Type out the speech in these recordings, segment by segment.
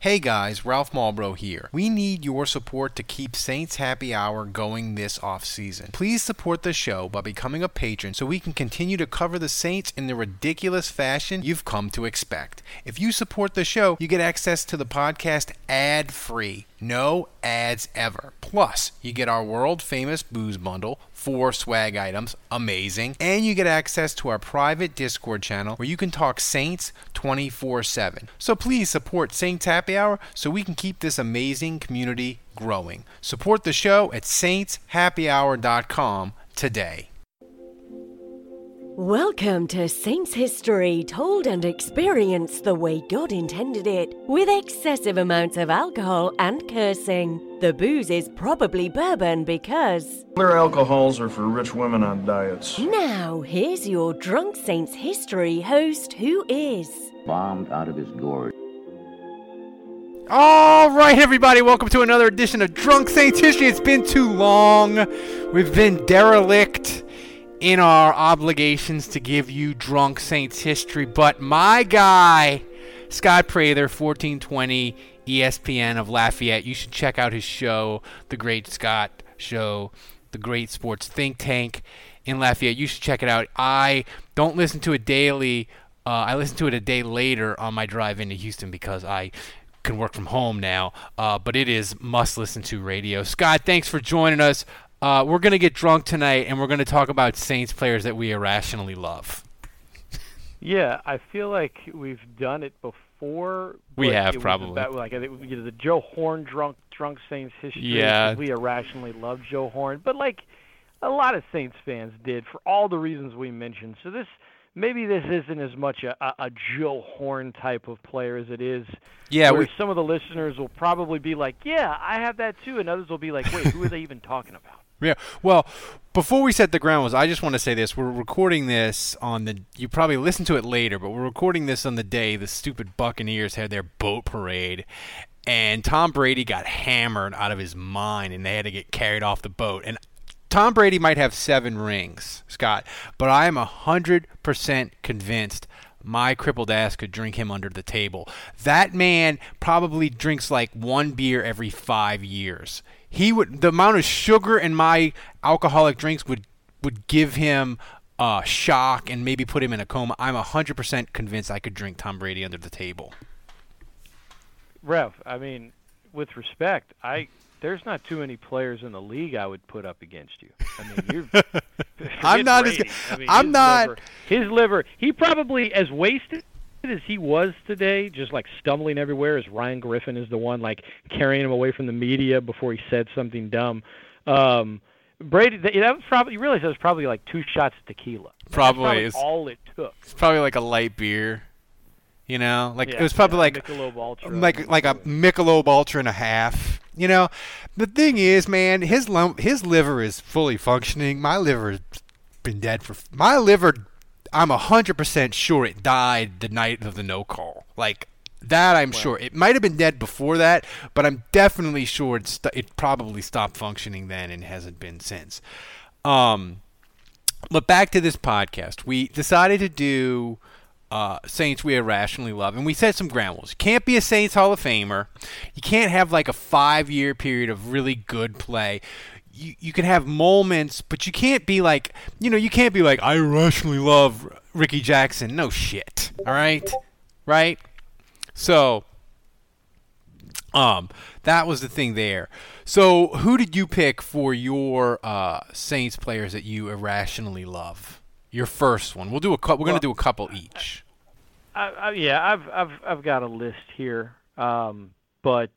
Hey guys, Ralph Malbrough here. We need your support to keep Saints Happy Hour going this off season. Please support the show by becoming a patron so we can continue to cover the Saints in the ridiculous fashion you've come to expect. If you support the show, you get access to the podcast ad free. No ads ever. Plus, you get our world famous booze bundle, four swag items, amazing, and you get access to our private Discord channel where you can talk Saints 24 7. So please support Saints Happy Hour so we can keep this amazing community growing. Support the show at saintshappyhour.com today. Welcome to Saints History, told and experienced the way God intended it, with excessive amounts of alcohol and cursing. The booze is probably bourbon because. Other alcohols are for rich women on diets. Now, here's your Drunk Saints History host who is. bombed out of his gourd. All right, everybody, welcome to another edition of Drunk Saints History. It's been too long. We've been derelict in our obligations to give you Drunk Saints History, but my guy, Scott Prather, 1420 ESPN of Lafayette, you should check out his show, The Great Scott Show, The Great Sports Think Tank in Lafayette. You should check it out. I don't listen to it daily. Uh, I listen to it a day later on my drive into Houston because I can work from home now, uh, but it is must listen to radio. Scott, thanks for joining us. Uh, we're going to get drunk tonight and we're going to talk about Saints players that we irrationally love. Yeah, I feel like we've done it before. We have, probably. about, like you know, the Joe Horn drunk drunk Saints history. Yeah. we irrationally love Joe Horn, but like a lot of Saints fans did for all the reasons we mentioned. So this maybe this isn't as much a, a, a Joe Horn type of player as it is. Yeah, where we- some of the listeners will probably be like, "Yeah, I have that too," and others will be like, "Wait, who are they even talking about?" Yeah. Well, before we set the ground rules, I just want to say this: we're recording this on the. You probably listen to it later, but we're recording this on the day the stupid Buccaneers had their boat parade, and Tom Brady got hammered out of his mind, and they had to get carried off the boat. And Tom Brady might have seven rings, Scott, but I am a hundred percent convinced my crippled ass could drink him under the table. That man probably drinks like one beer every five years. He would the amount of sugar in my alcoholic drinks would would give him a shock and maybe put him in a coma. I'm a hundred percent convinced I could drink Tom Brady under the table. Rev, I mean, with respect, I there's not too many players in the league I would put up against you. I mean, you're. I'm not as I mean, I'm his not- Liver, his liver. He probably as wasted as he was today, just like stumbling everywhere. As Ryan Griffin is the one like carrying him away from the media before he said something dumb. Um, Brady, that was probably you realize that was probably like two shots of tequila. That's Probably is. all it took. It's probably like a light beer. You know, like it was probably yeah, like Michelob Ultra. like like a Michelob Ultra and a half. You know, the thing is, man, his lump, his liver is fully functioning. My liver's been dead for my liver. I'm a hundred percent sure it died the night of the no call. Like that, I'm sure it might have been dead before that, but I'm definitely sure it st- it probably stopped functioning then and hasn't been since. Um, but back to this podcast, we decided to do uh, Saints we irrationally love, and we set some ground rules. You can't be a Saints Hall of Famer. You can't have like a five-year period of really good play. You you can have moments, but you can't be like you know you can't be like I irrationally love Rickey Jackson. No shit. All right, right. So, um, that was the thing there. So, who did you pick for your uh, Saints players that you irrationally love? Your first one. We'll do a. cou- We're Well, gonna do a couple each. I, I, yeah, I've I've I've got a list here, um, but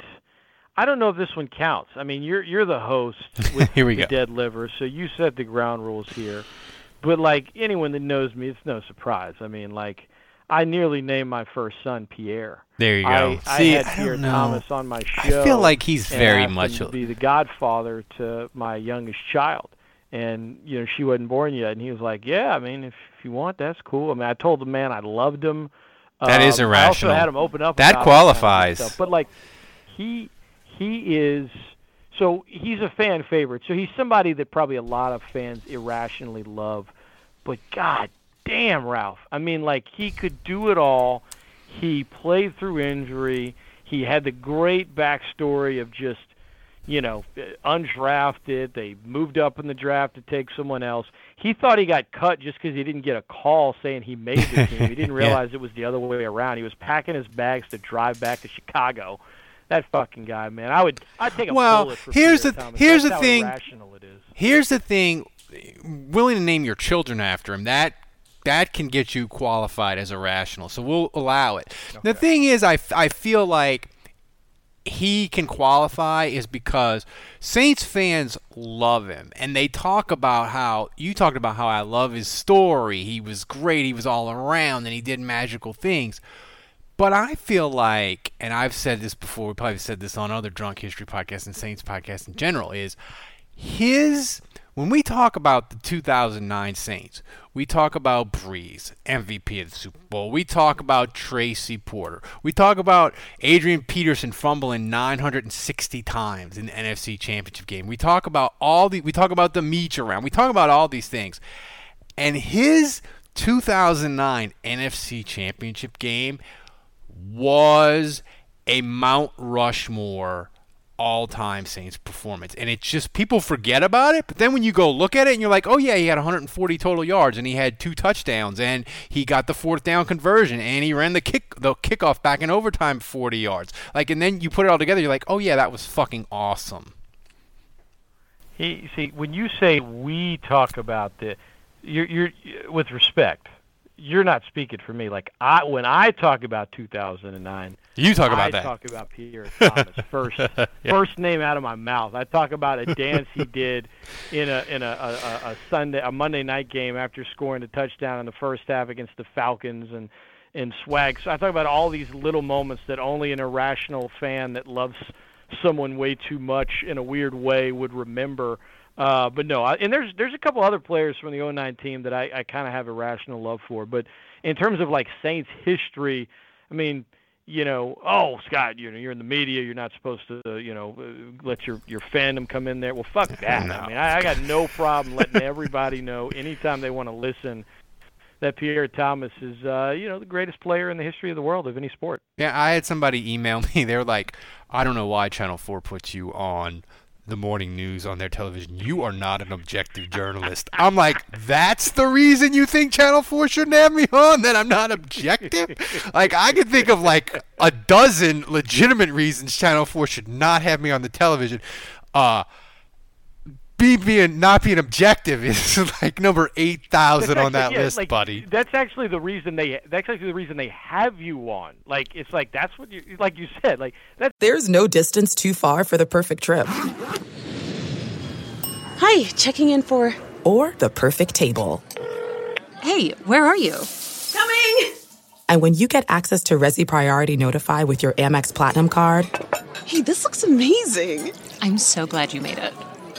I don't know if this one counts. I mean, you're you're the host with Here we the go. Dead Liver, so you set the ground rules here. But like anyone that knows me, it's no surprise. I mean, like I nearly named my first son Pierre. There you go. I See, had I Pierre don't know. Thomas on my show. I feel like he's very much a- to be the godfather to my youngest child. And you know she wasn't born yet, and he was like, "Yeah, I mean, if, if you want, that's cool." I mean, I told the man I loved him. That is Um, irrational. I also had him open up. That all kinds of qualifies. stuff. But like, he he is so he's a fan favorite. So he's somebody that probably a lot of fans irrationally love. But god damn, Ralph. I mean, like he could do it all. He played through injury. He had the great backstory of just you know, undrafted. They moved up in the draft to take someone else. He thought he got cut just because he didn't get a call saying he made the team. He didn't Yeah. realize it was the other way around. He was packing his bags to drive back to Chicago. That fucking guy, man. I would, I'd take a Well, bullet for here's Pierre the- Thomas. here's That's the thing. Irrational it is. Here's the thing: willing to name your children after him that that can get you qualified as irrational. So we'll allow it. The thing is, I I feel like he can qualify is because Saints fans love him and they talk about how you talked about how I love his story. He was great. He was all around and he did magical things. But I feel like, and I've said this before, we probably said this on other Drunk History podcasts and Saints podcasts in general, is his when we talk about the 2009 Saints, we talk about Brees, MVP of the Super Bowl. We talk about Tracy Porter. We talk about Adrian Peterson fumbling 960 times in the NFC Championship game. We talk about all the we talk about the Meach around. We talk about all these things. And his 2009 NFC Championship game was a Mount Rushmore all-time Saints performance, and it's just people forget about it. But then when you go look at it, and you're like, oh yeah, he had 140 total yards, and he had two touchdowns, and he got the fourth down conversion, and he ran the kick the kickoff back in overtime 40 yards. Like, and then you put it all together, you're like, oh yeah, that was fucking awesome. He see when you say we talk about the, you're you're with respect. You're not speaking for me. Like I when I talk about 2009. You talk about I that. talk about Pierre Thomas first. First name out of my mouth. I talk about a dance he did in a in a, a, a- a Sunday a Monday night game after scoring a touchdown in the first half against the Falcons and and swag. So I talk about all these little moments that only an irrational fan that loves someone way too much in a weird way would remember. Uh, but no, I, and there's there's a couple other players from the 09 team that I, I kind of have irrational love for. But in terms of like Saints history, I mean, you know, oh Scott, you know, you're in the media, you're not supposed to, you know, uh, let your your fandom come in there. Well, fuck that. I mean, I, I got no problem letting everybody know anytime they want to listen that Pierre Thomas is, uh, you know, the greatest player in the history of the world of any sport. Yeah, I had somebody email me. They were like, I don't know why Channel 4 puts you on the morning news on their television. You are not an objective journalist. I'm like, that's the reason you think Channel 4 shouldn't have me on? That I'm not objective? like, I could think of like a dozen legitimate reasons Channel 4 should not have me on the television. Uh, be being not being objective is like number eight thousand on that yeah, list, like, buddy. That's actually the reason they. That's actually the reason they have you on. Like it's like that's what you like you said. Like that's There's no distance too far for the perfect trip. Hi, checking in for. Or the perfect table. Hey, where are you? Coming! And when you get access to Resy Priority Notify with your Amex Platinum card Hey, this looks amazing. I'm so glad you made it.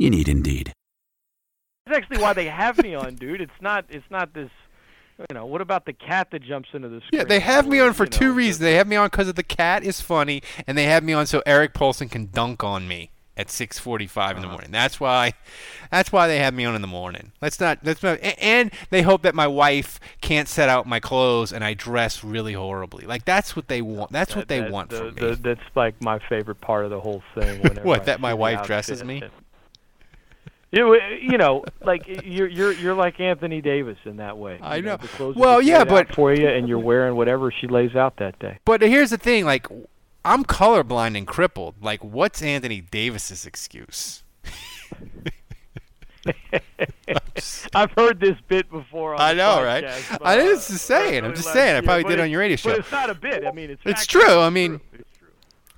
You need Indeed. that's actually why they have me on, dude. It's not. It's not this. You know, what about the cat that jumps into the screen? Yeah, they have me on for you two know, reasons. They have me on because of the cat is funny, and they have me on so Eric Paulson can dunk on me at 6:45 in the uh-huh. morning. That's why, that's why they have me on in the morning. Let's not. Let's not. And they hope that my wife can't set out my clothes and I dress really horribly. Like that's what they want. That's what they that- want the, from me. the- that's like my favorite part of the whole thing. What, I that my wife dresses outfit. me? You, you know, like you're you're you're like Anthony Davis in that way. I know. Are Well, yeah, but- for you, and you're wearing whatever she lays out that day. But here's the thing, like I'm colorblind and crippled. Like what's Anthony Davis's excuse? I've heard this bit before. On I know, right? podcast, but, I uh, just saying. I'm just saying. I probably did it- on your radio show. But it's not a bit. I mean, it's It's true. I mean, It's true.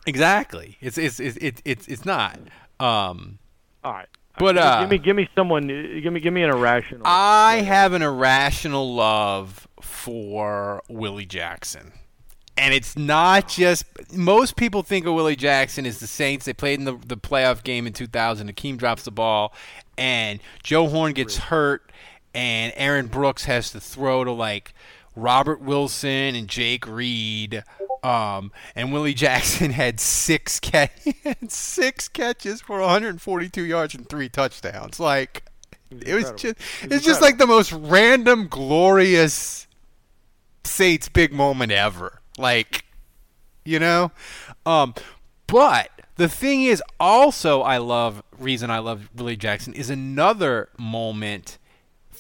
exactly. It's it's it's it's it's, it's not. Um, All right. But, Give me- uh, give me give me someone. uh, Give me give me an irrational. I have an irrational love for Willie Jackson. And it's not just most people think of Willie Jackson as the Saints. They played in the, the playoff game in 2000. Hakim drops the ball, and Joe Horn gets hurt, and Aaron Brooks has to throw to like Robert Wilson and Jake Reed. Um, and Willie Jackson had six ca- six catches for 142 yards and three touchdowns. Like it was just it's just like the most random, glorious Saints big moment ever. Like, you know, um, but the thing is, also, I love reason I love Willie Jackson is another moment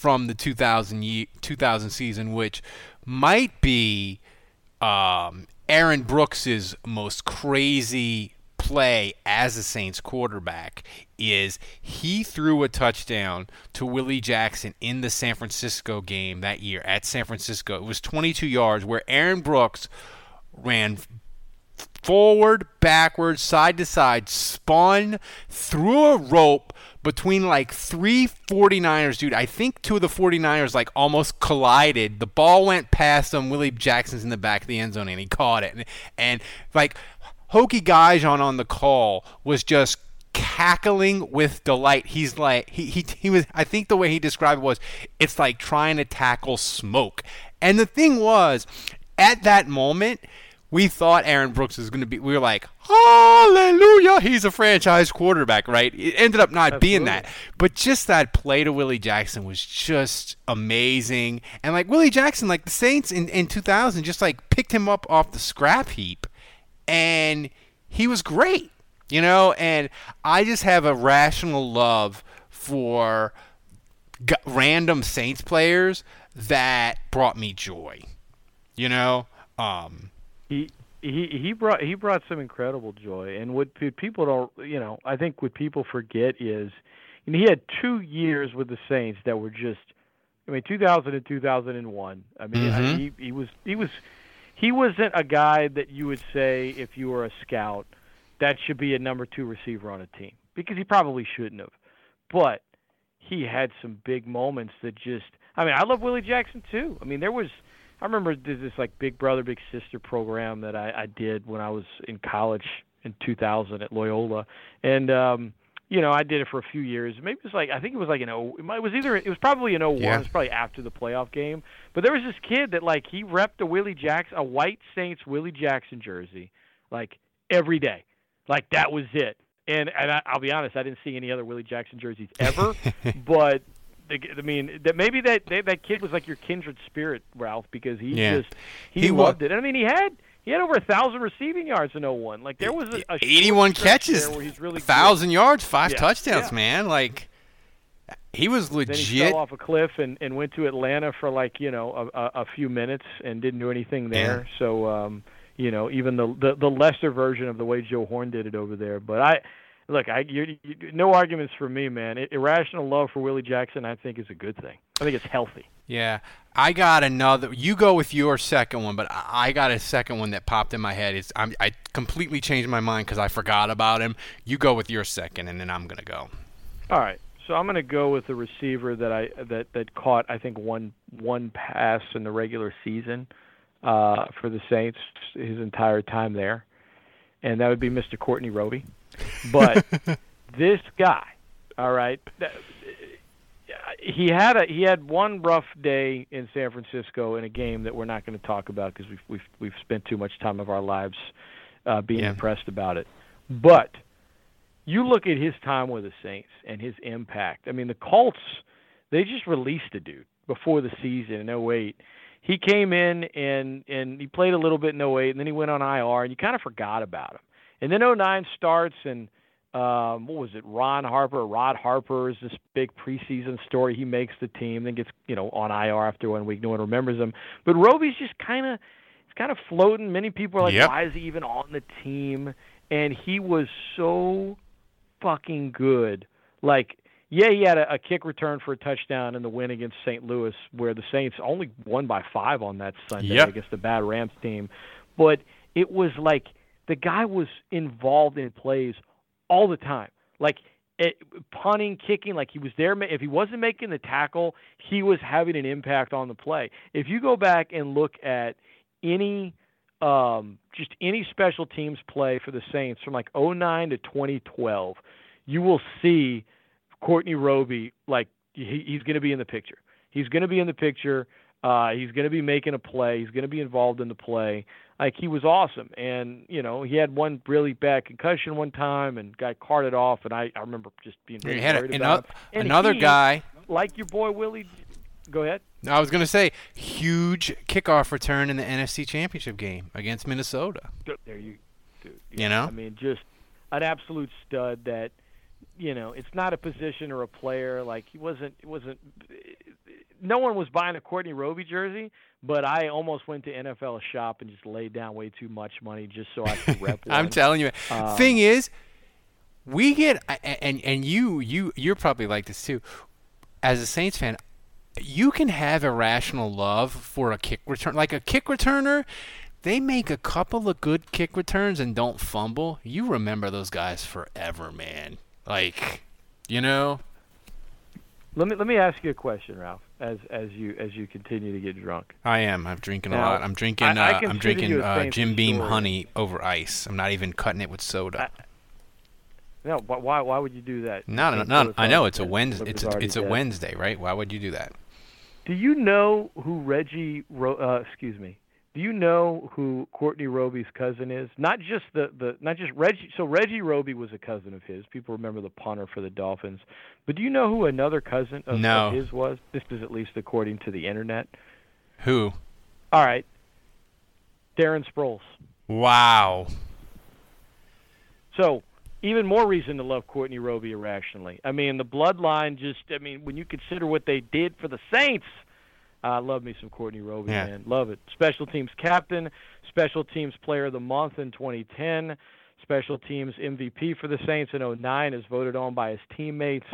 from the 2000 ye- 2000 season, which might be um, Aaron Brooks's most crazy play as a Saints quarterback is he threw a touchdown to Willie Jackson in the San Francisco game that year at San Francisco. It was 22 yards where Aaron Brooks ran forward, backwards, side to side, spun threw a rope between like three 49ers, dude. I think two of the 49ers like almost collided. The ball went past them. Willie Jackson's in the back of the end zone and he caught it. And, and like Hokie Gajan on the call was just cackling with delight. He's like he, he he was I think the way he described it was it's like trying to tackle smoke. And the thing was at that moment we thought Aaron Brooks was going to be we were like hallelujah he's a franchise quarterback right it ended up not being that but just that play to Willie Jackson was just amazing and like Willie Jackson like the Saints in, in 2000 just like picked him up off the scrap heap and he was great, you know. And I just have a rational love for g- random Saints players that brought me joy, you know. Um, he he he brought he brought some incredible joy and what people don't you know i think what people forget is know, he had two years with the saints that were just i mean 2000 and 2001 i mean I- Mhm. he he was he was he wasn't a guy that you would say if you were a scout that should be a number 2 receiver on a team because he probably shouldn't have but he had some big moments that just I mean, I love Willie Jackson too. I mean, there was I remember there's this like Big Brother Big Sister program that I, I did when I was in college in 2000 at Loyola, and um, you know I did it for a few years. Maybe it was like I think it was like an oh it it was either it was probably an 01. Yeah. It was probably after the playoff game. But there was this kid that like he repped a Willie Jackson a white Saints Willie Jackson jersey like every day, like that was it. And and I, I'll be honest, I didn't see any other Willie Jackson jerseys ever, but. I mean, that maybe that that that kid was like your kindred spirit, Ralph, because he Yeah. just he, He loved it. And I mean, he had he had over a thousand receiving yards in 01. Like there was a, a 81 catches, where he's really thousand yards, five Yeah, touchdowns, yeah. man. Like he was Then he legit. fell off a cliff and, and went to Atlanta for like you know a, a, a few minutes and didn't do anything there. So um, you know even the, the the lesser version of the way Joe Horn did it over there. But I look, I you, you, no arguments for me, man. Irrational love for Willie Jackson, I think, is a good thing. I think it's healthy. Yeah, I got another. You go with your second one, but I got a second one that popped in my head. It's I'm, I completely changed my mind because I forgot about him. You go with your second, and then I'm gonna go. All right. So I'm going to go with the receiver that I that that caught I think one one pass in the regular season uh, for the Saints his entire time there, and that would be Mr. Courtney Roby. But this guy, all right, he had a he had one rough day in San Francisco in a game that we're not going to talk about because we've we've we've spent too much time of our lives uh, being Yeah. impressed about it. But you look at his time with the Saints and his impact. I mean, the Colts they just released a dude before the season in 08. He came in and and he played a little bit in 08 and then he went on IR and you kind of forgot about him. And then 09 starts and um, what was it? Ron Harper, Rod Harper is this big preseason story. He makes the team, then gets you know on IR after one week. No one remembers him. But Roby's just kind of, it's kind of floating. Many people are like, Yep. why is he even on the team? And he was so fucking good. Like, yeah, he had a, a kick return for a touchdown in the win against St. Louis, where the Saints only won by five on that Sunday Yep. against the bad Rams team. But it was like the guy was involved in plays all the time. Like it, punting, kicking, like he was there. If he wasn't making the tackle, he was having an impact on the play. If you go back and look at any, um, just any special teams play for the Saints from like 09 to 2012, you will see Courtney Roby like he, he's going to be in the picture. He's going to be in the picture. Uh, he's going to be making a play. He's going to be involved in the play. Like he was awesome, and you know he had one really bad concussion one time and got carted off, and I, I remember just being You really had a- worried ano- about him. And another he, guy- like your boy Willie. Go ahead. No, I was gonna say huge kickoff return in the NFC Championship game against Minnesota. There you, dude. You know? I mean, just an absolute stud. That you know, it's not a position or a player. Like he wasn't. It wasn't. No one was buying a Courtney Roby jersey, but I almost went to NFL shop and just laid down way too much money just so I could rep. I'm telling you. Um, Thing is, we get and and you you you're probably like this too. As a Saints fan, you can have irrational love for a kick return, like a kick returner. They make a couple of good kick returns and don't fumble. You remember those guys forever, man. Like, you know, Let me let me ask you a question, Ralph. As as you as you continue to get drunk. I am. I'm drinking a lot. I'm drinking. I- I uh, I'm drinking uh, Jim Beam historian. honey over ice. I'm not even cutting it with soda. No, wh- why why would you do that? no, no, no. I know it's a. Wednesday. It's a, it's a dead. Wednesday, right? Why would you do that? Do you know who Reggie? Ro- uh, excuse me. Do you know who Courtney Roby's cousin is? Not just the the not just Reggie. So Reggie Roby was a cousin of his. People remember the punter for the Dolphins. But do you know who another cousin of, No. of his was? This is at least according to the internet. Who? All right. Darren Sproles. Wow. So, even more reason to love Courtney Roby irrationally. I mean, the bloodline just, I mean, when you consider what they did for the Saints, I love me some Courtney Roby, Yeah. man. Love it. Special teams captain, special teams player of the month in 2010, special teams MVP for the Saints in 09, is voted on by his teammates.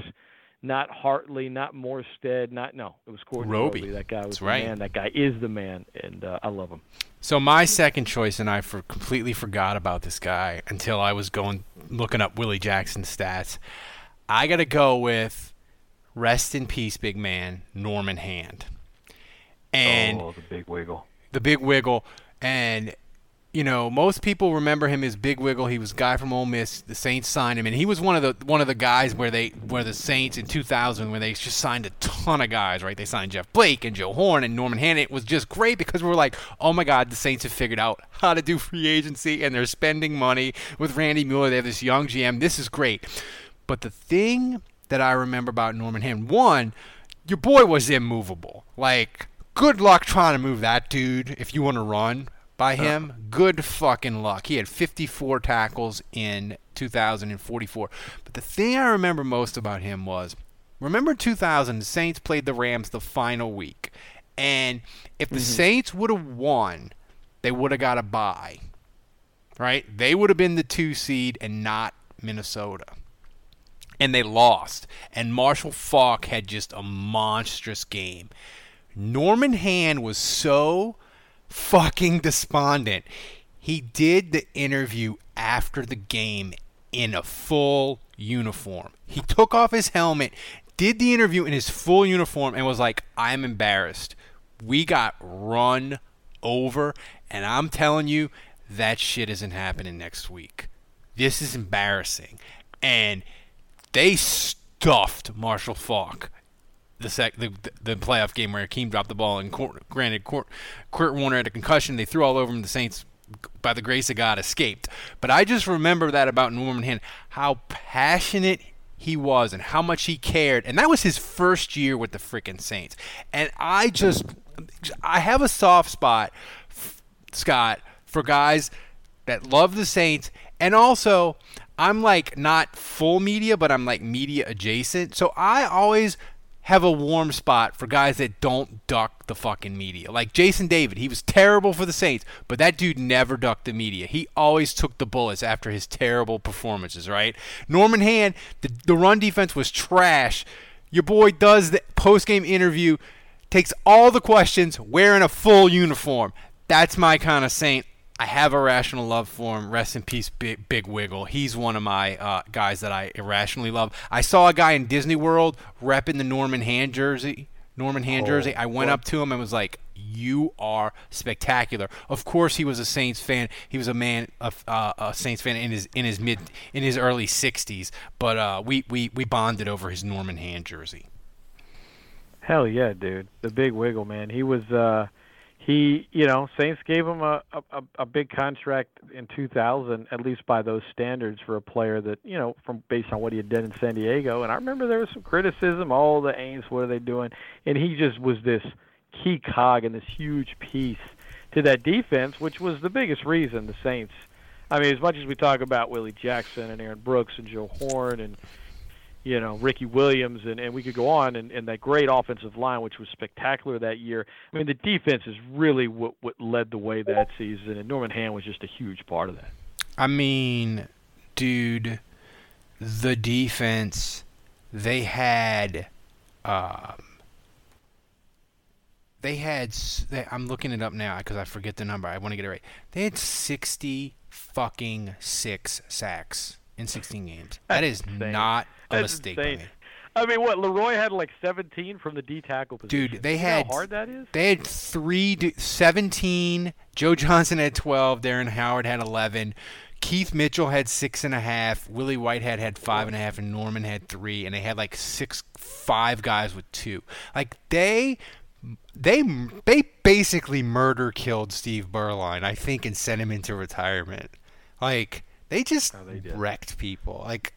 Not Hartley, not Morstead, not no. It was Courtney Roby. Roby. That guy was That's the right. man. That guy is the man, and uh, I love him. So my second choice, and I for completely forgot about this guy until I was going looking up Willie Jackson stats. I got to go with rest in peace, big man Norman Hand, and oh, the big wiggle. the Big Wiggle, and you know most people remember him as Big Wiggle. He was a guy from Ole Miss. The Saints signed him, and he was one of the one of the guys where they where the Saints in 2000 when they just signed a ton of guys. Right, they signed Jeff Blake and Joe Horn and Norman Hand. It was just great because we were like, oh my God, the Saints have figured out how to do free agency, and they're spending money with Randy Mueller. They have this young GM. This is great. But the thing that I remember about Norman Hand, one, your boy was immovable. Like, good luck trying to move that dude if you want to run by uh-huh. him. Good fucking luck. He had 54 tackles in 2044. But the thing I remember most about him was remember 2000, the Saints played the Rams the final week. And if the mm-hmm. Saints would have won, they would have got a bye. Right? They would have been the two seed and not Minnesota and they lost. And Marshall Faulk had just a monstrous game. Norman Hand was so fucking despondent. He did the interview after the game in a full uniform. He took off his helmet, did the interview in his full uniform, and was like, I'm embarrassed. We got run over, and I'm telling you, that shit isn't happening next week. This is embarrassing. And they stuffed Marshall Faulk the sec the, the playoff game where Hakim dropped the ball and granted Kurt, Kurt Warner had a concussion. They threw all over him. The Saints, by the grace of God, escaped. But I just remember that about Norman Hand, how passionate he was and how much he cared. And that was his first year with the freaking Saints. And I just, I have a soft spot, Scott, for guys that love the Saints. And also, I'm like not full media, but I'm like media adjacent. So I always have a warm spot for guys that don't duck the fucking media. Like Jason David, he was terrible for the Saints, but that dude never ducked the media. He always took the bullets after his terrible performances, right? Norman Hand, the, the run defense was trash. Your boy does the post game interview, takes all the questions wearing a full uniform. That's my kind of Saint. I have a irrational love for him. Rest in peace, Big, Big Wiggle. He's one of my uh, guys that I irrationally love. I saw a guy in Disney World repping the Norman Hand jersey. Norman Hand oh, jersey. I went what? up to him and was like, "You are spectacular." Of course, he was a Saints fan. He was a man, a, uh, a Saints fan in his in his mid in his early 60s. But uh, we, we we bonded over his Norman Hand jersey. Hell yeah, dude! The Big Wiggle, man. He was. He, you know, Saints gave him a, a a big contract in 2000, at least by those standards, for a player that, you know, from based on what he had done in San Diego. And I remember there was some criticism. All the Aints, what are they doing? And he just was this key cog and this huge piece to that defense, which was the biggest reason the Saints. I mean, as much as we talk about Willie Jackson and Aaron Brooks and Joe Horn and you know Ricky Williams, and, and we could go on, and, and that great offensive line, which was spectacular that year. I mean, the defense is really what what led the way that season, and Norman Hand was just a huge part of that. I mean, dude, the defense they had. Um, they had. They, I'm looking it up now because I forget the number. I want to get it right. They had 60 fucking six sacks in 16 games. That is not a mistake by me. I mean, what La'Roi had like 17 from the D tackle position. Dude, they you had how hard that is. They had three, 17. Joe Johnson had 12. Darren Howard had 11. Keith Mitchell had six and a half. Willie Whitehead had five and a half, and Norman had three. And they had like six, five guys with two. Like they, they, they basically murder killed Steve Beuerlein. I think, and sent him into retirement. Like they just oh, they wrecked people. Like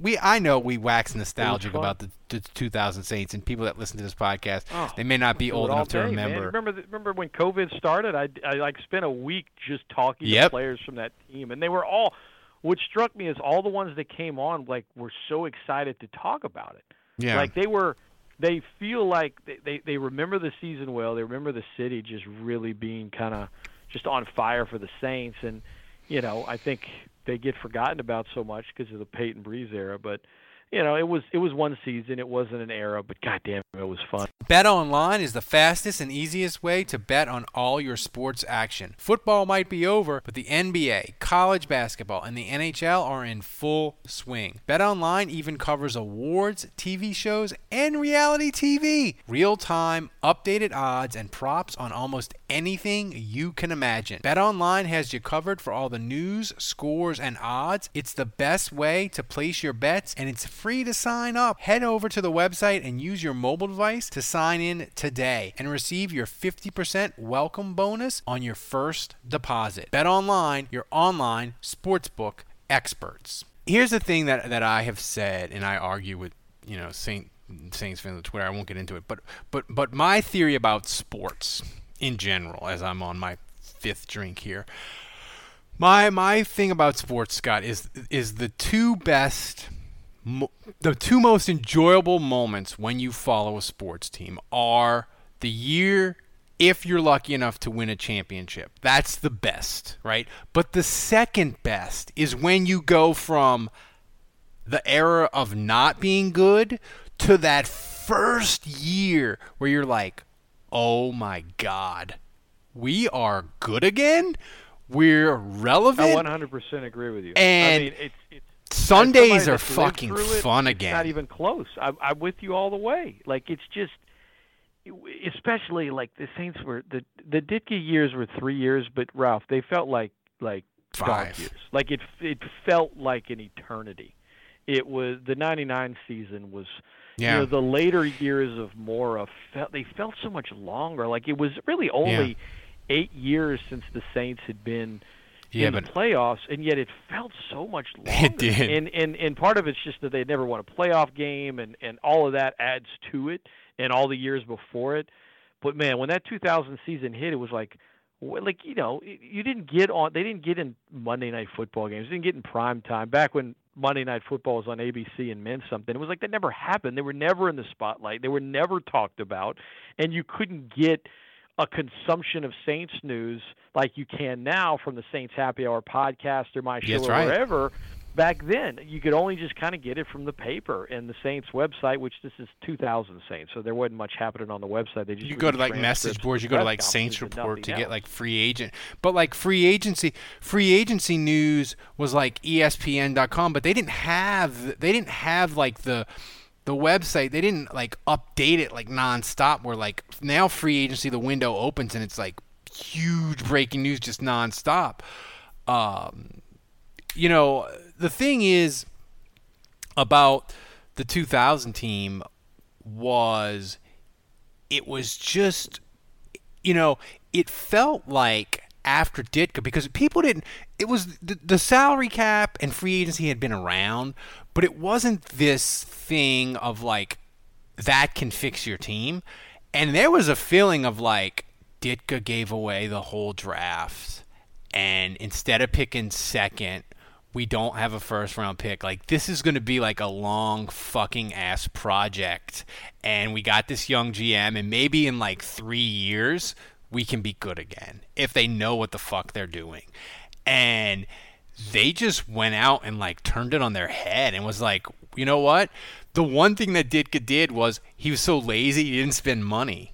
we I know we wax nostalgic about the, the 2000 Saints and people that listen to this podcast. Oh, they may not be old enough day, to remember. Man. Remember, the, remember when COVID started? I, I like spent a week just talking yep. to players from that team, and they were all. What struck me is all the ones that came on like were so excited to talk about it. Yeah. Like they were. They feel like they, they they remember the season well. They remember the city just really being kind of just on fire for the Saints, and you know I think they get forgotten about so much because of the Payton Brees era. But you know, it was it was one season. It wasn't an era, but goddamn, it was fun. Bet online is the fastest and easiest way to bet on all your sports action. Football might be over, but the NBA, college basketball, and the NHL are in full swing. Bet online even covers awards, TV shows, and reality TV. Real-time, updated odds and props on almost anything you can imagine. Bet online has you covered for all the news, scores, and odds. It's the best way to place your bets, and it's free to sign up. Head over to the website and use your mobile device to sign in today and receive your 50% welcome bonus on your first deposit. Bet online, your online sportsbook experts. Here's the thing that, that I have said, and I argue with, you know, Saint Saints fans on Twitter. I won't get into it, but but but my theory about sports in general, as I'm on my fifth drink here, my my thing about sports, Scott, is is the two best mo- the two most enjoyable moments when you follow a sports team are the year if you're lucky enough to win a championship. That's the best, right? But the second best is when you go from the era of not being good to that first year where you're like, oh my God, we are good again? We're relevant? I 100% agree with you. And I mean, it's, it's Sundays are fucking fun again. Not even close. I'm, I'm with you all the way. Like it's just, especially like the Saints were the the Ditka years were three years, but Ralph, they felt like like five years. Like it it felt like an eternity. It was the '99 season was, Yeah. You know, the later years of Mora felt they felt so much longer. Like it was really only eight years since the Saints had been Yeah, in but- the playoffs, and yet it felt so much longer. It did. And and and part of it's just that they never won a playoff game, and and all of that adds to it, and all the years before it. But man, when that 2000 season hit, it was like, like you know, you didn't get on. They didn't get in Monday night football games. They didn't get in prime time. Back when Monday night football was on ABC and meant something, it was like that never happened. They were never in the spotlight. They were never talked about, and you couldn't get a consumption of Saints news like you can now from the Saints Happy Hour podcast or my show That's or right. wherever. Back then, you could only just kind of get it from the paper and the Saints website, which this is 2000 Saints, so there wasn't much happening on the website. They just you go to like message boards, you go to like Saints Report to get like free agent. But like free agency, free agency news was like ESPN.com, but they didn't have they didn't have like the the website. They didn't like update it like nonstop. Where like now free agency, the window opens and it's like huge breaking news just nonstop. Um, you know, the thing is about the 2000 team was it was just you know it felt like after Ditka because people didn't it was the, the salary cap and free agency had been around but it wasn't this thing of like that can fix your team and there was a feeling of like Ditka gave away the whole draft and instead of picking second we don't have a first round pick. Like this is going to be like a long fucking ass project and we got this young GM and maybe in like 3 years we can be good again if they know what the fuck they're doing. And they just went out and like turned it on their head and was like, "You know what? The one thing that Ditka did was he was so lazy he didn't spend money."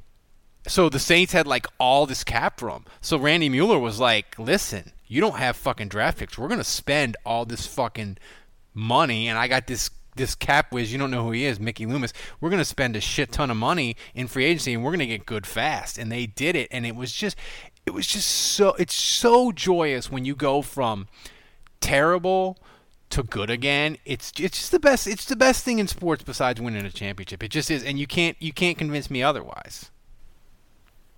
So the Saints had like all this cap room. So Randy Mueller was like, "Listen, you don't have fucking draft picks. We're gonna spend all this fucking money, and I got this this cap whiz. You don't know who he is, Mickey Loomis. We're gonna spend a shit ton of money in free agency, and we're gonna get good fast." And they did it, and it was just, it was just so. It's so joyous when you go from terrible to good again. It's it's just the best. It's the best thing in sports besides winning a championship. It just is, and you can't you can't convince me otherwise.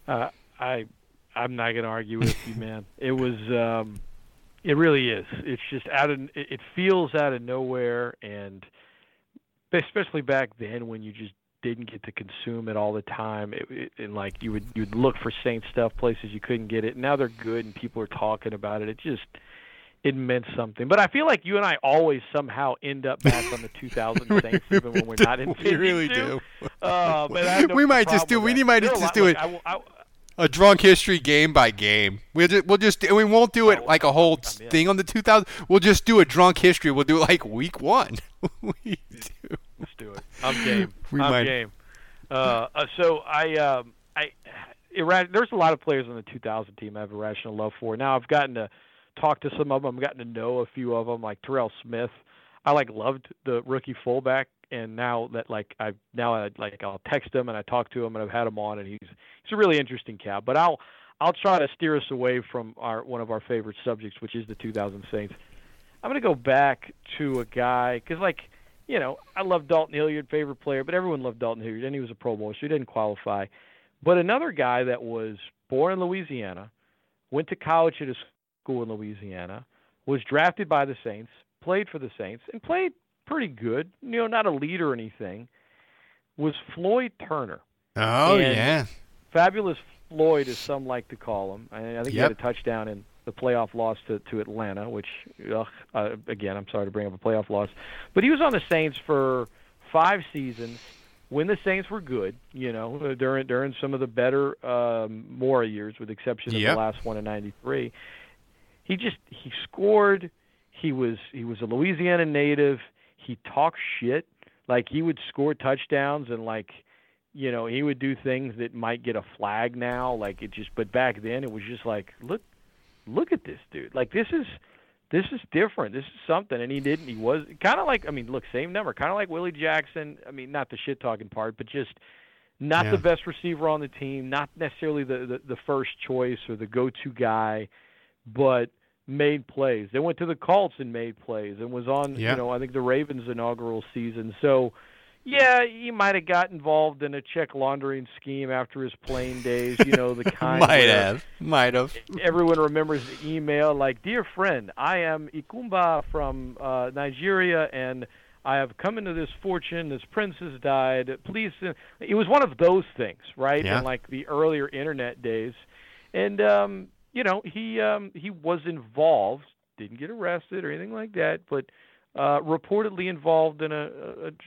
Uh, I I'm not going to argue with you, man. It was um, it really is. It's just out of it feels out of nowhere, and especially back then when you just didn't get to consume it all the time, it, it, and like you would you would look for Saints stuff places you couldn't get it. Now they're good and people are talking about it. It just it meant something. But I feel like you and I always somehow end up back on the 2000 Saints, even when we're not in We really do. Uh, but no We might just do- we might just do it. I I- a drunk history game by game. We'll just, we'll just we won't do it like a whole thing on the 2000. We'll just do a drunk history. We'll do it like week one. we do. Let's do it. I'm game. We I'm might- game. Uh, uh, so I, um, I, irra- there's a lot of players on the 2000 team I have irrational love for. Now I've gotten to talk to some of them. I've gotten to know a few of them, like Terrelle Smith. I like loved the rookie fullback, and now that like I now I like I'll text him and I talk to him and I've had him on, and he's he's a really interesting cat. But I'll I'll try to steer us away from our one of our favorite subjects, which is the 2000 Saints. I'm to go back to a guy because, like, you know, I love Dalton Hilliard, favorite player, but everyone loved Dalton Hilliard, and he was a Pro Bowler, so he didn't qualify. But another guy that was born in Louisiana, went to college at a school in Louisiana, was drafted by the Saints, played for the Saints, and played pretty good. You know, not a lead or anything. Was Floyd Turner. Oh And yeah. Fabulous Floyd, as some like to call him. I, I think he had a touchdown in the playoff loss to, to Atlanta, which, ugh, uh, again, I'm sorry to bring up a playoff loss. But he was on the Saints for five seasons when the Saints were good, you know, during during some of the better um, Mora years, with the exception of Yep. the last one in '93. He just he scored. He was he was a Louisiana native. He talked shit. Like he would score touchdowns and like you know, he would do things that might get a flag now. Like it just, but back then it was just like, look, look at this dude. Like this is, this is different. This is something. And he didn't. He was kind of like, I mean, look, same number, kind of like Willie Jackson. I mean, not the shit talking part, but just not Yeah. the best receiver on the team, not necessarily the, the the first choice or the go-to guy, but made plays. They went to the Colts and made plays and was on, Yeah. you know, I think the Ravens inaugural season. So Yeah, he might have got involved in a check laundering scheme after his playing days. You know, the kind might have, might have. everyone remembers the email like, "Dear friend, I am Ikumba from uh, Nigeria, and I have come into this fortune. This prince has died. Please." uh," It was one of those things, right? Yeah. In like the earlier internet days, and um, you know, he um, he was involved. Didn't get arrested or anything like that, but uh, reportedly involved in a,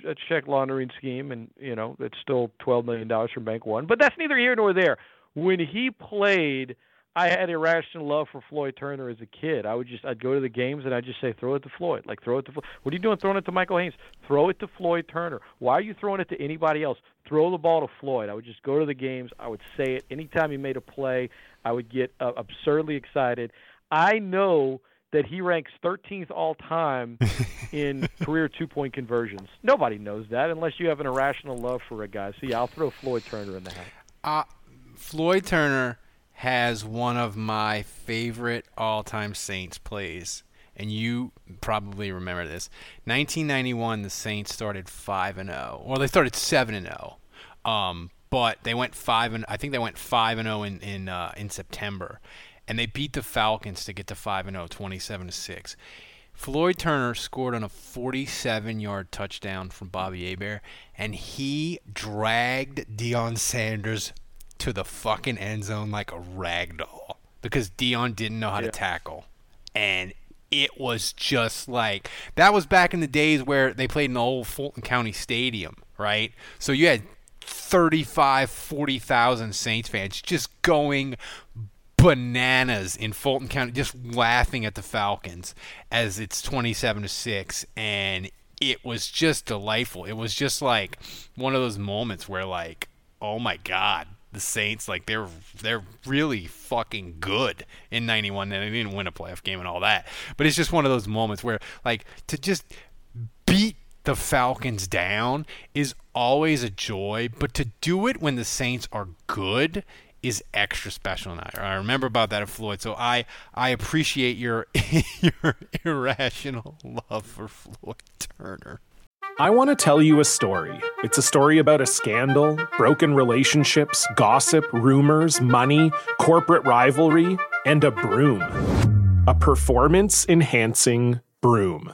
a, a check laundering scheme, and you know that's still twelve million dollars from Bank One. But that's neither here nor there. When he played, I had irrational love for Floyd Turner as a kid. I would just I'd go to the games and I'd just say throw it to Floyd, like throw it to. Flo- What are you doing throwing it to Michael Haynes? Throw it to Floyd Turner. Why are you throwing it to anybody else? Throw the ball to Floyd. I would just go to the games. I would say it anytime he made a play. I would get uh, absurdly excited. I know that he ranks 13th all time in career two point conversions. Nobody knows that unless you have an irrational love for a guy. So, yeah, I'll throw Floyd Turner in the hat. Uh, Floyd Turner has one of my favorite all-time Saints plays, and you probably remember this. 1991, the Saints started five and zero, or they started seven and zero, um, but they went five and I think they went five and zero in in uh, in September, and they beat the Falcons to get to five and 0, 27 to six. Floyd Turner scored on a 47-yard touchdown from Bobby Hebert, and he dragged Deion Sanders to the fucking end zone like a rag doll because Deion didn't know how to tackle. And it was just like that was back in the days where they played in the old Fulton County Stadium, right? So you had 35, 40,000 Saints fans just going bananas in Fulton County, just laughing at the Falcons as it's 27 to 6 and it was just delightful. It was just like one of those moments where like, oh my god, the Saints like they're they're really fucking good in 91 and they didn't win a playoff game and all that. But it's just one of those moments where like to just the Falcons down is always a joy, but to do it when the Saints are good is extra special. And I, I remember about that at Floyd, so I I appreciate your your irrational love for Floyd Turner. I want to tell you a story. It's a story about a scandal, broken relationships, gossip, rumors, money, corporate rivalry, and a broom. A performance enhancing broom.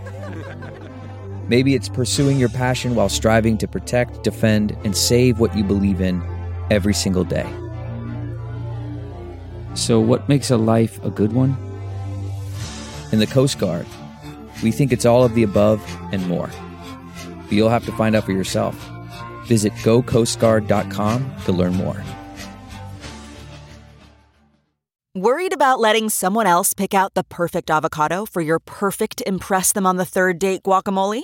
Maybe it's pursuing your passion while striving to protect, defend, and save what you believe in every single day. So, what makes a life a good one? In the Coast Guard, we think it's all of the above and more. But you'll have to find out for yourself. Visit gocoastguard.com to learn more. Worried about letting someone else pick out the perfect avocado for your perfect Impress Them on the Third Date guacamole?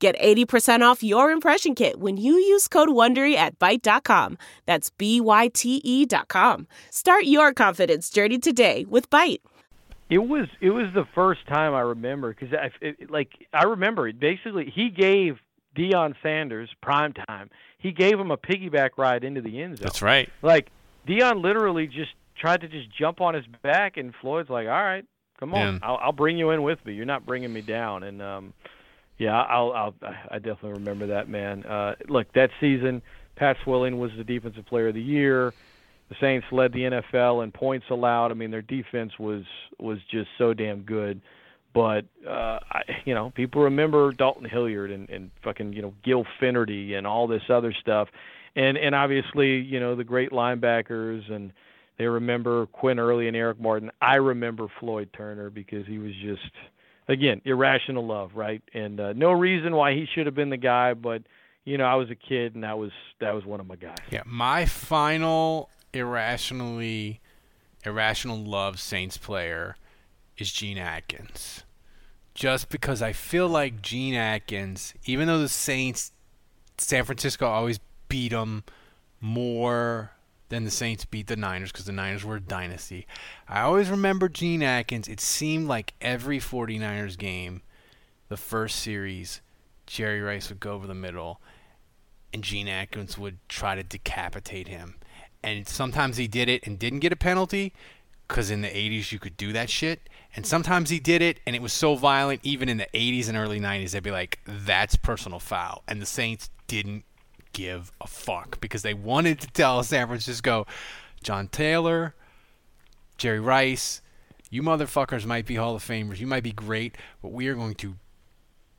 Get 80% off your impression kit when you use code WONDERY at Byte.com. That's B-Y-T-E dot com. Start your confidence journey today with Byte. It was it was the first time I remember because I it, like I remember it. Basically, he gave Deion Sanders prime time. He gave him a piggyback ride into the end zone. That's right. Like Deion literally just tried to just jump on his back, and Floyd's like, "All right, come on, I'll, I'll bring you in with me. You're not bringing me down." And um, yeah, I'll, I'll I definitely remember that man. Uh, look, that season, Pat Swilling was the defensive player of the year. The Saints led the NFL in points allowed. I mean, their defense was was just so damn good. But uh, I, you know, people remember Dalton Hilliard and, and fucking you know Gill Fenerty and all this other stuff, and and obviously you know the great linebackers and they remember Quinn Early and Eric Martin. I remember Floyd Turner because he was just again irrational love, right? And uh, no reason why he should have been the guy, but you know I was a kid and that was that was one of my guys. Yeah, my final irrationally irrational love Saints player is Gene Atkins. Just because I feel like Gene Atkins, even though the Saints, San Francisco always beat them more than the Saints beat the Niners because the Niners were a dynasty. I always remember Gene Atkins. It seemed like every 49ers game, the first series, Jerry Rice would go over the middle and Gene Atkins would try to decapitate him. And sometimes he did it and didn't get a penalty because in the 80s you could do that shit. And sometimes he did it and it was so violent, even in the 80s and early 90s, they'd be like, that's personal foul. And the Saints didn't give a fuck because they wanted to tell San Francisco, John Taylor, Jerry Rice, you motherfuckers might be Hall of Famers, you might be great, but we are going to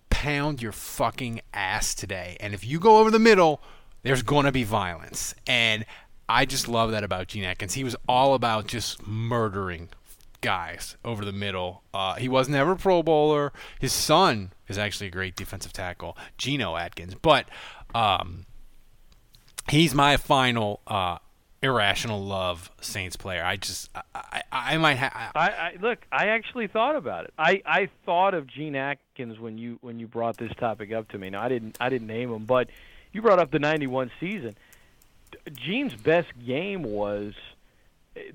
pound your fucking ass today. And if you go over the middle, there's going to be violence. And I just love that about Gene Atkins. He was all about just murdering guys over the middle. Uh, he was never a Pro Bowler. His son is actually a great defensive tackle, Geno Atkins. But um, he's my final uh, irrational love Saints player. I just, I, I, I might have. I, I look. I actually thought about it. I, I thought of Gene Atkins when you when you brought this topic up to me. Now I didn't I didn't name him, but you brought up the '91 season. Gene's best game was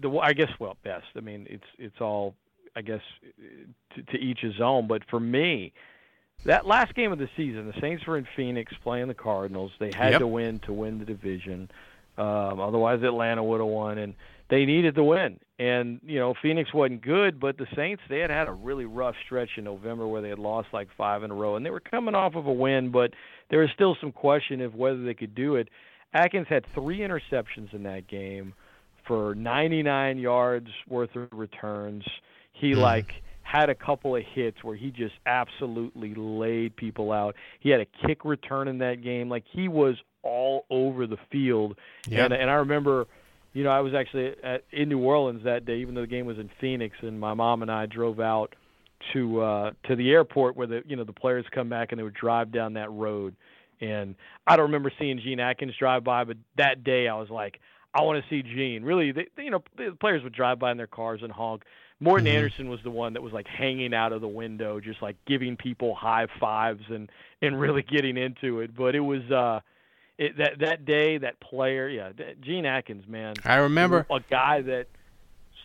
the I guess well best. I mean it's it's all I guess to, to each his own. But for me, that last game of the season, the Saints were in Phoenix playing the Cardinals. They had Yep. to win to win the division. Um, otherwise, Atlanta would have won, and they needed to win. And you know, Phoenix wasn't good, but the Saints they had had a really rough stretch in November where they had lost like five in a row, and they were coming off of a win, but there was still some question of whether they could do it. Atkins had three interceptions in that game for 99 yards worth of returns. He like had a couple of hits where he just absolutely laid people out. He had a kick return in that game. Like he was all over the field. Yeah. And and I remember, you know, I was actually at, in New Orleans that day, even though the game was in Phoenix, and my mom and I drove out to uh to the airport where the you know the players come back and they would drive down that road. And I don't remember seeing Gene Atkins drive by, but that day I was like, I want to see Gene. Really, they, you know, the players would drive by in their cars and honk. Morten Mhm. Andersen was the one that was like hanging out of the window, just like giving people high fives and and really getting into it. But it was uh, it, that that day, that player, yeah, Gene Atkins, man. I remember- a guy that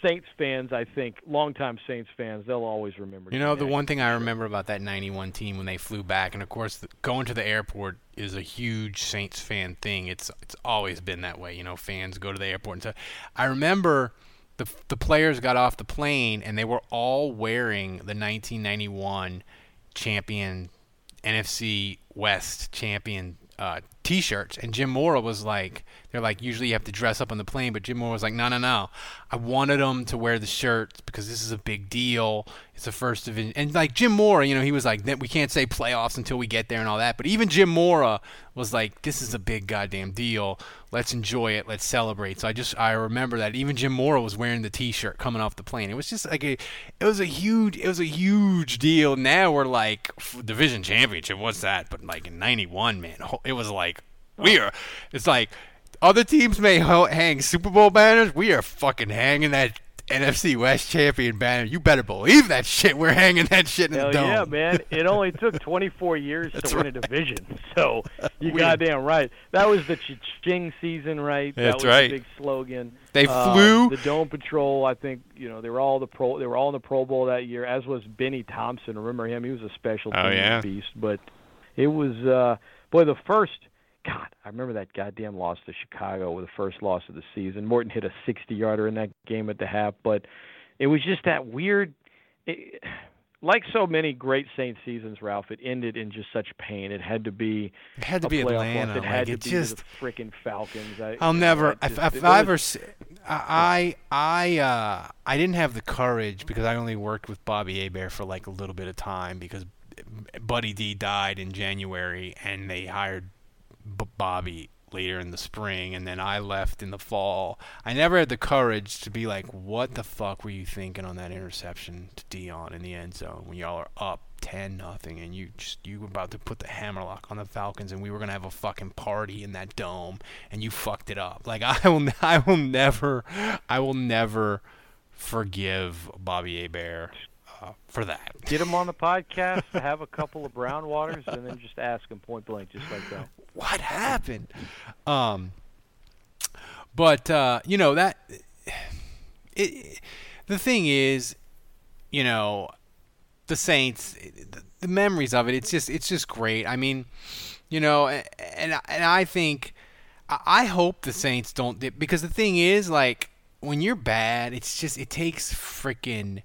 Saints fans, I think, longtime Saints fans, they'll always remember. You know, the one thing I remember about that '91 team when they flew back, and of course, the, going to the airport is a huge Saints fan thing. It's it's always been that way. You know, fans go to the airport and so I remember the the players got off the plane and they were all wearing the 1991 champion NFC West champion uh, T-shirts, and Jim Mora was like, they're like, usually you have to dress up on the plane, but Jim Mora was like, no, no, no, I wanted them to wear the shirts because this is a big deal. It's the first division, and like Jim Mora, you know, he was like, we can't say playoffs until we get there and all that, but even Jim Mora was like, this is a big goddamn deal. Let's enjoy it. Let's celebrate. So I just I remember that even Jim Mora was wearing the T-shirt coming off the plane. It was just like a, it was a huge, it was a huge deal. Now we're like division championship. What's that? But like in '91, man, it was like we are. It's like other teams may hang Super Bowl banners. We are fucking hanging that NFC West champion banner. You better believe that shit. We're hanging that shit in Hell the dome. yeah, man! It only took 24 years to win a division, so you goddamn right. That was the Ching season, right? that That's was right. The big slogan. They Uh, flew- the Dome Patrol. I think you know they were all the pro. They were all in the Pro Bowl that year, as was Bennie Thompson. Remember him? He was a special Oh, yeah. beast. But it was uh, boy the first. God, I remember that goddamn loss to Chicago with the first loss of the season. Morten hit a 60-yarder in that game at the half, but it was just that weird. It, like so many great Saints seasons, Ralph, it ended in just such pain. It had to be. It had to be playoff loss. Atlanta, It had like, to it be just- the freaking Falcons. I, I'll you know, never. If, just- if it I ever, I, I, uh, I didn't have the courage because I only worked with Bobby Hebert for like a little bit of time because Buddy D died in January and they hired B- Bobby later in the spring and then I left in the fall. I never had the courage to be like, what the fuck were you thinking on that interception to Deion in the end zone when y'all are up ten nothing and you just you were about to put the hammerlock on the Falcons and we were gonna have a fucking party in that dome and you fucked it up. Like I will I will never I will never forgive Bobby Hebert uh, for that. Get him on the podcast, have a couple of brown waters, and then just ask him point blank, just like that. What happened? Um, but uh, you know that it, the thing is, you know, the Saints, the, the memories of it. It's just it's just great. I mean, you know, and and I think I I hope the Saints don't dip, because the thing is like when you're bad, it's just it takes freaking.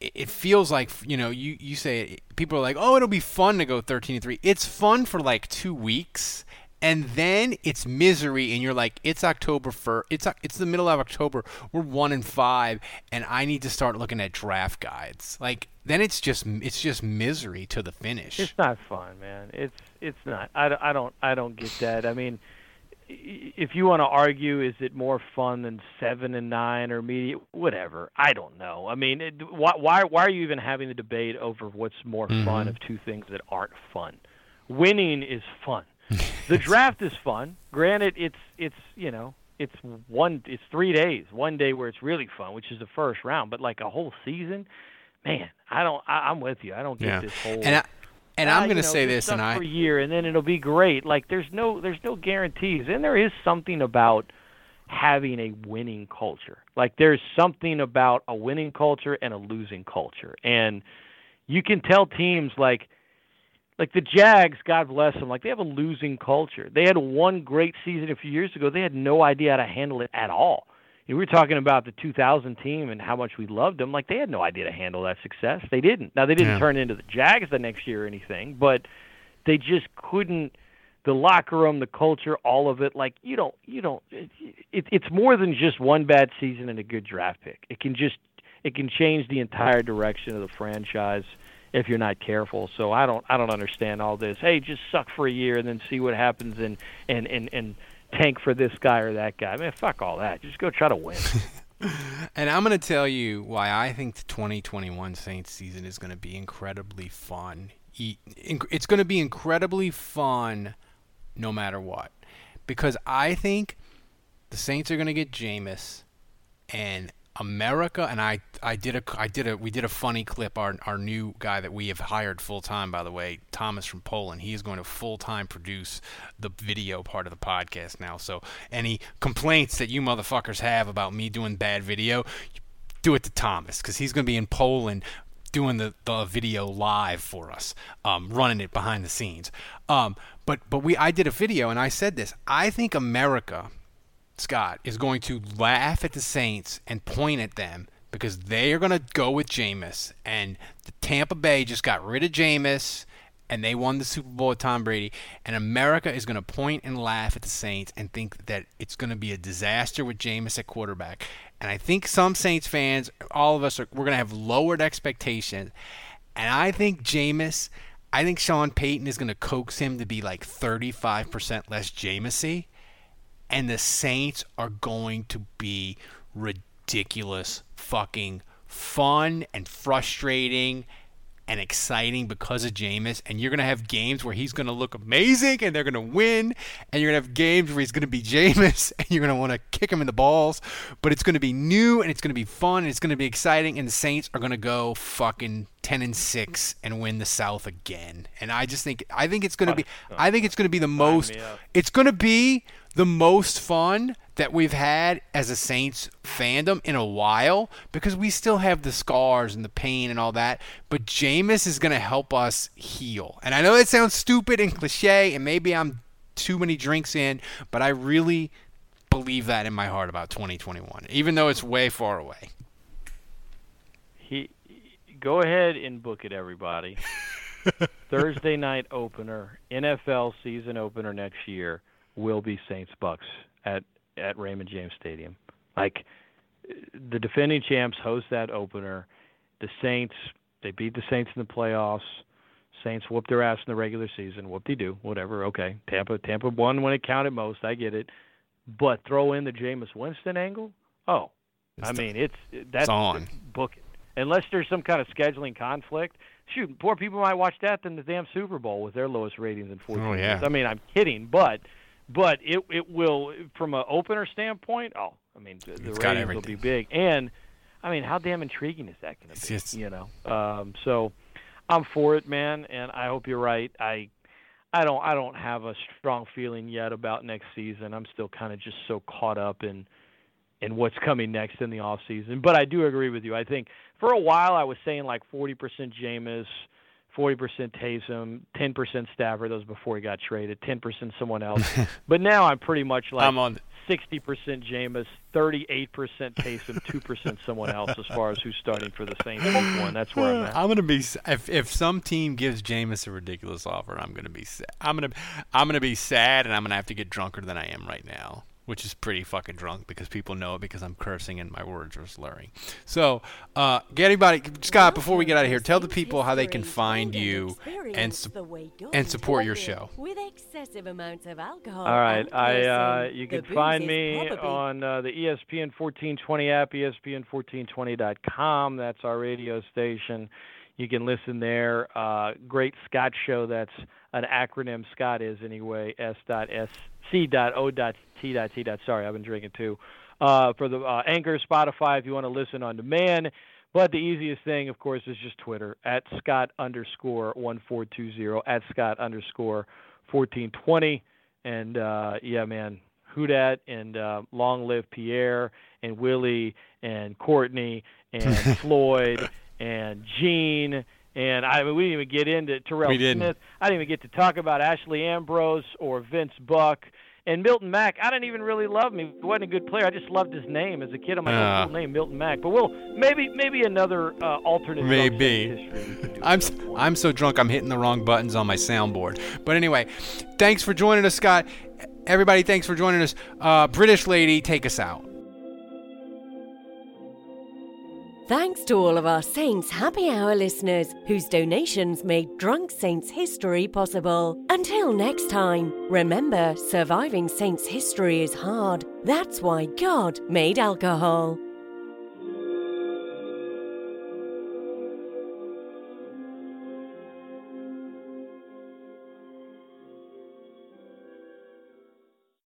It, feels like you know you you say it, people are like oh it'll be fun to go 13 and 3 it's fun for like two weeks and then it's misery and you're like it's october 1st it's it's the middle of october we're 1 and 5 and i need to start looking at draft guides like then it's just it's just misery to the finish It's not fun, man. It's it's not. I, don't- I don't I don't get that. I mean, if you want to argue, is it more fun than seven and nine or media? Whatever. I don't know. I mean, it, why why why are you even having the debate over what's more fun Mhm. of two things that aren't fun? Winning is fun. the draft is fun. Granted, it's it's you know it's one it's three days. One day where it's really fun, which is the first round. But like a whole season, man, I don't. I, I'm with you. I don't get Yeah. this whole. And I- and "Ah, I'm gonna know, say this, and I- for a year, and then it'll be great. Like there's no there's no guarantees, and there is something about having a winning culture. Like there's something about a winning culture and a losing culture, and you can tell teams like like the Jags, God bless them, like they have a losing culture. They had one great season a few years ago. They had no idea how to handle it at all. We were talking about the 2000 team and how much we loved them. Like they had no idea to handle that success. They didn't. Now they didn't Yeah. turn into the Jags the next year or anything, but they just couldn't. The locker room, the culture, all of it. Like you don't, you don't. It, it, it's more than just one bad season and a good draft pick. It can just, it can change the entire direction of the franchise if you're not careful. So I don't, I don't understand all this. Hey, just suck for a year and then see what happens and and and and tank for this guy or that guy. Man, fuck all that. Just go try to win. And I'm going to tell you why I think the 2021 Saints season is going to be incredibly fun. It's going to be incredibly fun no matter what. Because I think the Saints are going to get Jameis and America and I I did a I did a we did a funny clip our our new guy that we have hired full time by the way Thomas from Poland he is going to full time produce the video part of the podcast now so any complaints that you motherfuckers have about me doing bad video do it to Thomas because he's going to be in Poland doing the, the video live for us, um, running it behind the scenes. Um, but but we I did a video and I said this. I think America, Scott, is going to laugh at the Saints and point at them because they are going to go with Jameis. And the Tampa Bay just got rid of Jameis and they won the Super Bowl with Tom Brady. And America is going to point and laugh at the Saints and think that it's going to be a disaster with Jameis at quarterback. And I think some Saints fans, all of us, are we're going to have lowered expectations. And I think Jameis, I think Sean Payton is going to coax him to be like 35% less Jameisy. And the Saints are going to be ridiculous, fucking fun and frustrating and exciting because of Jameis. And you're going to have games where he's going to look amazing and they're going to win. And you're going to have games where he's going to be Jameis and you're going to want to kick him in the balls. But it's going to be new and it's going to be fun and it's going to be exciting. And the Saints are going to go fucking 10 and 6 and win the South again. And I just think, I think it's going to be, I think it's going to be the most, it's going to be the most fun that we've had as a Saints fandom in a while because we still have the scars and the pain and all that. But Jameis is going to help us heal. And I know that sounds stupid and cliche, and maybe I'm too many drinks in, but I really believe that in my heart about 2021, even though it's way far away. He, go ahead and book it, everybody. Thursday night opener, NFL season opener next year will be Saints Bucks at at Raymond James Stadium. Like the defending champs host that opener. The Saints they beat the Saints in the playoffs. Saints whooped their ass in the regular season. Whoop de do, whatever. Okay, Tampa Tampa won when it counted most. I get it, but throw in the Jameis Winston angle. Oh, I mean it's that's it's on. book it. Unless there's some kind of scheduling conflict. Shoot, poor people might watch that than the damn Super Bowl with their lowest ratings in 14 oh, yeah. years. I mean, I'm kidding, but but it it will from an opener standpoint. Oh, I mean the, the ratings will be big, and I mean how damn intriguing is that going to be? Just, you know, um, so I'm for it, man, and I hope you're right. I I don't I don't have a strong feeling yet about next season. I'm still kind of just so caught up in in what's coming next in the off season. But I do agree with you. I think for a while I was saying like 40% Jameis 40% Taysom, 10% Stafford. Those before he got traded. 10% someone else. but now I'm pretty much like I'm on 60% Jameis, 38% Taysom, 2% someone else as far as who's starting for the Saints week one. That's where I'm at. I'm gonna be if if some team gives Jameis a ridiculous offer, I'm gonna be I'm gonna I'm gonna be sad and I'm gonna have to get drunker than I am right now which is pretty fucking drunk because people know it because I'm cursing and my words are slurring. So, uh, get anybody, Scott, before we get out of here, tell the people how they can find you and su- and support your show. With excessive amounts of alcohol. All right, I uh, you can find me on uh, the ESPN 1420 app, E ESPN1420.com. That's our radio station. You can listen there. Uh, great Scott show. That's an acronym. Scott is anyway. S dot S C dot O dot T dot T dot. Sorry, I've been drinking too. Uh, for the uh, Anchor, Spotify, if you want to listen on demand. But the easiest thing, of course, is just Twitter at Scott underscore one four two zero at Scott underscore fourteen twenty. And uh, yeah, man, who dat and uh, long live Pierre and Willie and Courtney and Floyd and Gene. And I mean, we didn't even get into Terrelle We didn't. Smith. I didn't even get to talk about Ashley Ambrose or Vince Buck. And Milton Mack, I didn't even really love him. He wasn't a good player. I just loved his name as a kid. I'm like, cool name, Milton Mack. But we'll maybe maybe another uh, alternate. Maybe. history we could do I'm at s- some point. I'm so drunk I'm hitting the wrong buttons on my soundboard. But anyway, thanks for joining us, Scott. Everybody, thanks for joining us. Uh, British lady, take us out. Thanks to all of our Saints Happy Hour listeners whose donations made Drunk Saints history possible. Until next time, remember surviving Saints history is hard. That's why God made alcohol.